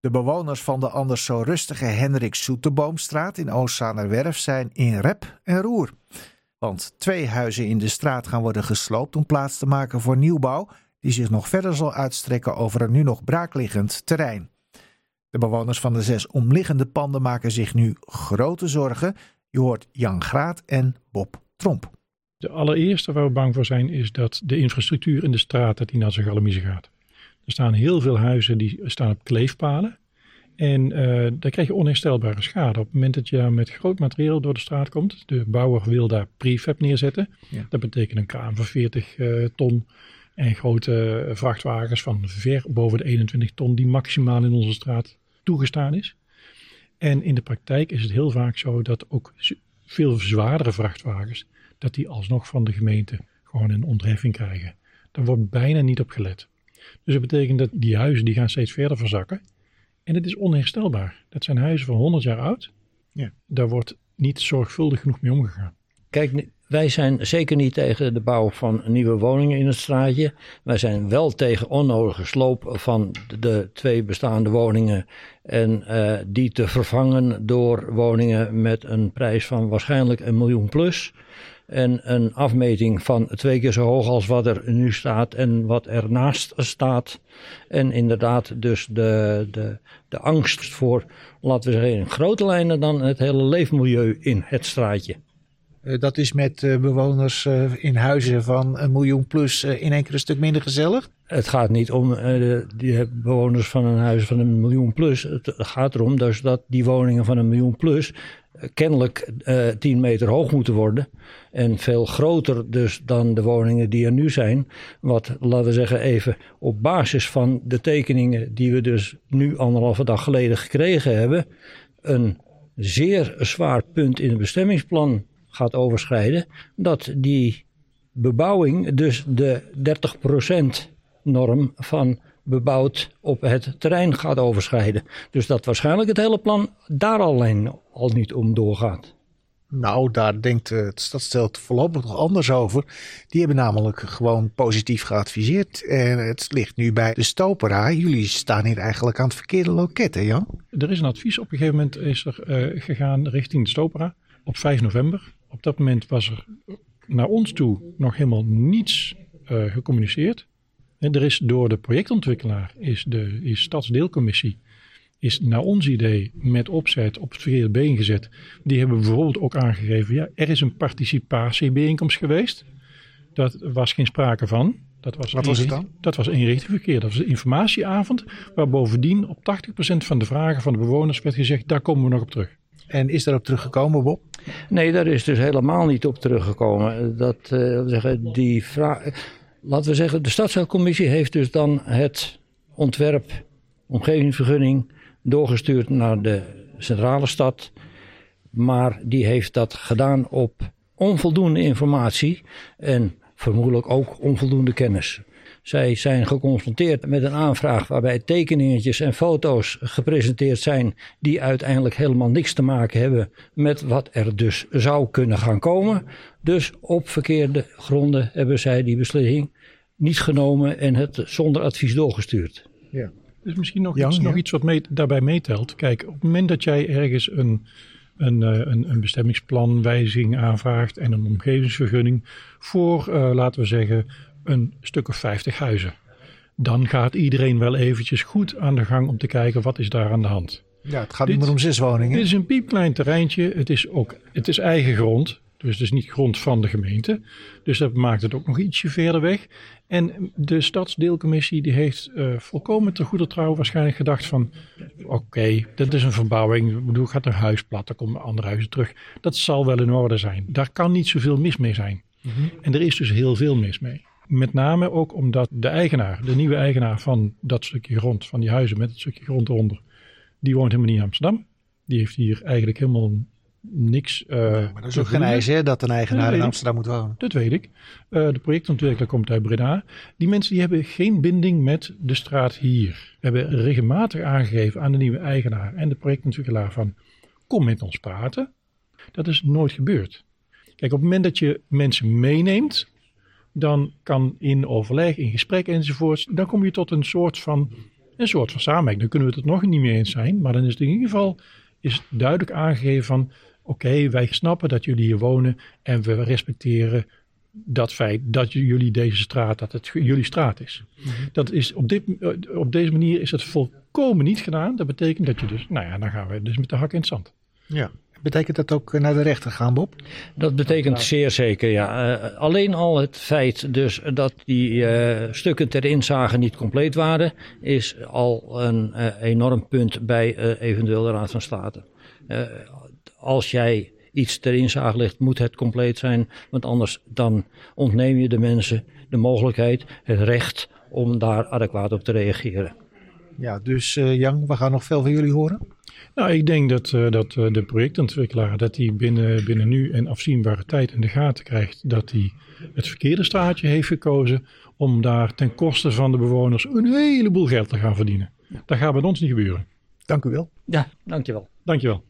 De bewoners van de anders zo rustige Hendrik Soeteboomstraat in Oostzaanerwerf zijn in rep en roer. Want twee huizen in de straat gaan worden gesloopt om plaats te maken voor nieuwbouw, die zich nog verder zal uitstrekken over een nu nog braakliggend terrein. De bewoners van de zes omliggende panden maken zich nu grote zorgen. Je hoort Jan Graat en Bob Tromp. De allereerste waar we bang voor zijn is dat de infrastructuur in de straat dat die naar zijn galamiezen gaat. Er staan heel veel huizen die staan op kleefpalen. En uh, daar krijg je onherstelbare schade. Op het moment dat je met groot materiaal door de straat komt, de bouwer wil daar prefab neerzetten. Ja. Dat betekent een kraan van 40 uh, ton en grote vrachtwagens van ver boven de 21 ton die maximaal in onze straat toegestaan is. En in de praktijk is het heel vaak zo dat ook veel zwaardere vrachtwagens, dat die alsnog van de gemeente gewoon een ontheffing krijgen. Daar wordt bijna niet op gelet. Dus dat betekent dat die huizen die gaan steeds verder verzakken. En het is onherstelbaar. Dat zijn huizen van 100 jaar oud. Ja. Daar wordt niet zorgvuldig genoeg mee omgegaan. Kijk, wij zijn zeker niet tegen de bouw van nieuwe woningen in het straatje. Wij zijn wel tegen onnodige sloop van de twee bestaande woningen. En uh, die te vervangen door woningen met een prijs van waarschijnlijk een miljoen plus. En een afmeting van twee keer zo hoog als wat er nu staat en wat ernaast staat. En inderdaad, dus de, de, de angst voor, laten we zeggen, in grote lijnen dan het hele leefmilieu in het straatje. Uh, dat is met uh, bewoners uh, in huizen van een miljoen plus in één keer een stuk minder gezellig? Het gaat niet om de, die bewoners van een huis van een miljoen plus. Het gaat erom dus dat die woningen van een miljoen plus kennelijk uh, 10 meter hoog moeten worden. En veel groter dus dan de woningen die er nu zijn. Wat, laten we zeggen, even op basis van de tekeningen die we dus nu anderhalve dag geleden gekregen hebben. Een zeer zwaar punt in het bestemmingsplan gaat overschrijden. Dat die bebouwing dus de 30% norm van bebouwd op het terrein gaat overschrijden. Dus dat waarschijnlijk het hele plan daar alleen al niet om doorgaat. Nou, daar denkt het stadsdeel voorlopig nog anders over. Die hebben namelijk gewoon positief geadviseerd. En het ligt nu bij de Stopera. Jullie staan hier eigenlijk aan het verkeerde loket, hè Jan? Er is een advies. Op een gegeven moment is er uh, gegaan richting de Stopera op 5 november. Op dat moment was er naar ons toe nog helemaal niets uh, gecommuniceerd. En er is door de projectontwikkelaar, is de is stadsdeelcommissie, is naar ons idee met opzet op het verkeerde been gezet. Die hebben bijvoorbeeld ook aangegeven, ja, er is een participatiebijeenkomst geweest. Dat was geen sprake van. Dat was Wat was het dan? Dat was verkeer. Dat was een informatieavond waar bovendien op 80% van de vragen van de bewoners werd gezegd, daar komen we nog op terug. En is daarop teruggekomen, Bob? Nee, daar is dus helemaal niet op teruggekomen. Dat, uh, zeggen, die vraag laten we zeggen, de stadscommissie heeft dus dan het ontwerp, omgevingsvergunning, doorgestuurd naar de centrale stad. Maar die heeft dat gedaan op onvoldoende informatie en vermoedelijk ook onvoldoende kennis. Zij zijn geconfronteerd met een aanvraag waarbij tekeningetjes en foto's gepresenteerd zijn die uiteindelijk helemaal niks te maken hebben met wat er dus zou kunnen gaan komen. Dus op verkeerde gronden hebben zij die beslissing niet genomen en het zonder advies doorgestuurd. Ja. Dus misschien nog, iets, nog iets wat mee, daarbij meetelt. Kijk, op het moment dat jij ergens een, een, eh, een, een bestemmingsplan, wijziging aanvraagt en een omgevingsvergunning voor, uh, laten we zeggen, een stuk of 50 huizen. Dan gaat iedereen wel eventjes goed aan de gang om te kijken wat is daar aan de hand. Ja, het gaat dit, niet meer om zes woningen. Dit is een piepklein terreintje. Het is ook het is eigen grond. Dus het is niet grond van de gemeente. Dus dat maakt het ook nog ietsje verder weg. En de stadsdeelcommissie die heeft uh, volkomen te goede trouw waarschijnlijk gedacht van... Oké, okay, dit is een verbouwing. Ik bedoel, gaat een huis plat, dan komen andere huizen terug. Dat zal wel in orde zijn. Daar kan niet zoveel mis mee zijn. Mm -hmm. En er is dus heel veel mis mee. Met name ook omdat de eigenaar, de nieuwe eigenaar van dat stukje grond, van die huizen met het stukje grond eronder, die woont helemaal niet in Amsterdam. Die heeft hier eigenlijk helemaal niks. Uh, maar dat is ook geen eis hè, dat een eigenaar in Amsterdam moet wonen. Dat weet ik. Uh, de projectontwikkelaar komt uit Breda. Die mensen die hebben geen binding met de straat hier. We hebben regelmatig aangegeven aan de nieuwe eigenaar en de projectontwikkelaar van kom met ons praten. Dat is nooit gebeurd. Kijk, op het moment dat je mensen meeneemt, dan kan in overleg, in gesprek enzovoorts, dan kom je tot een soort van een soort van samenwerking. Dan kunnen we het er nog niet mee eens zijn, maar dan is het in ieder geval is duidelijk aangegeven van oké, wij snappen dat jullie hier wonen en we respecteren dat feit dat jullie deze straat, dat het jullie straat is. Mhm. Dat is op, dit, op deze manier is het volkomen niet gedaan. Dat betekent dat je dus, nou ja, dan gaan we dus met de hak in het zand. Ja. Betekent dat ook naar de rechter gaan, Bob? Dat betekent zeer zeker, ja. Uh, alleen al het feit dus dat die uh, stukken ter inzage niet compleet waren, is al een uh, enorm punt bij eventueel de Raad van State. als jij iets ter inzage ligt, moet het compleet zijn, want anders dan ontneem je de mensen de mogelijkheid, het recht om daar adequaat op te reageren. Ja, dus Jan, we gaan nog veel van jullie horen. Nou, ik denk dat, uh, dat uh, de projectontwikkelaar dat hij binnen, binnen nu en afzienbare tijd in de gaten krijgt dat hij het verkeerde straatje heeft gekozen om daar ten koste van de bewoners een heleboel geld te gaan verdienen. Dat gaat bij ons niet gebeuren. Dank u wel. Ja, dankjewel. Dankjewel.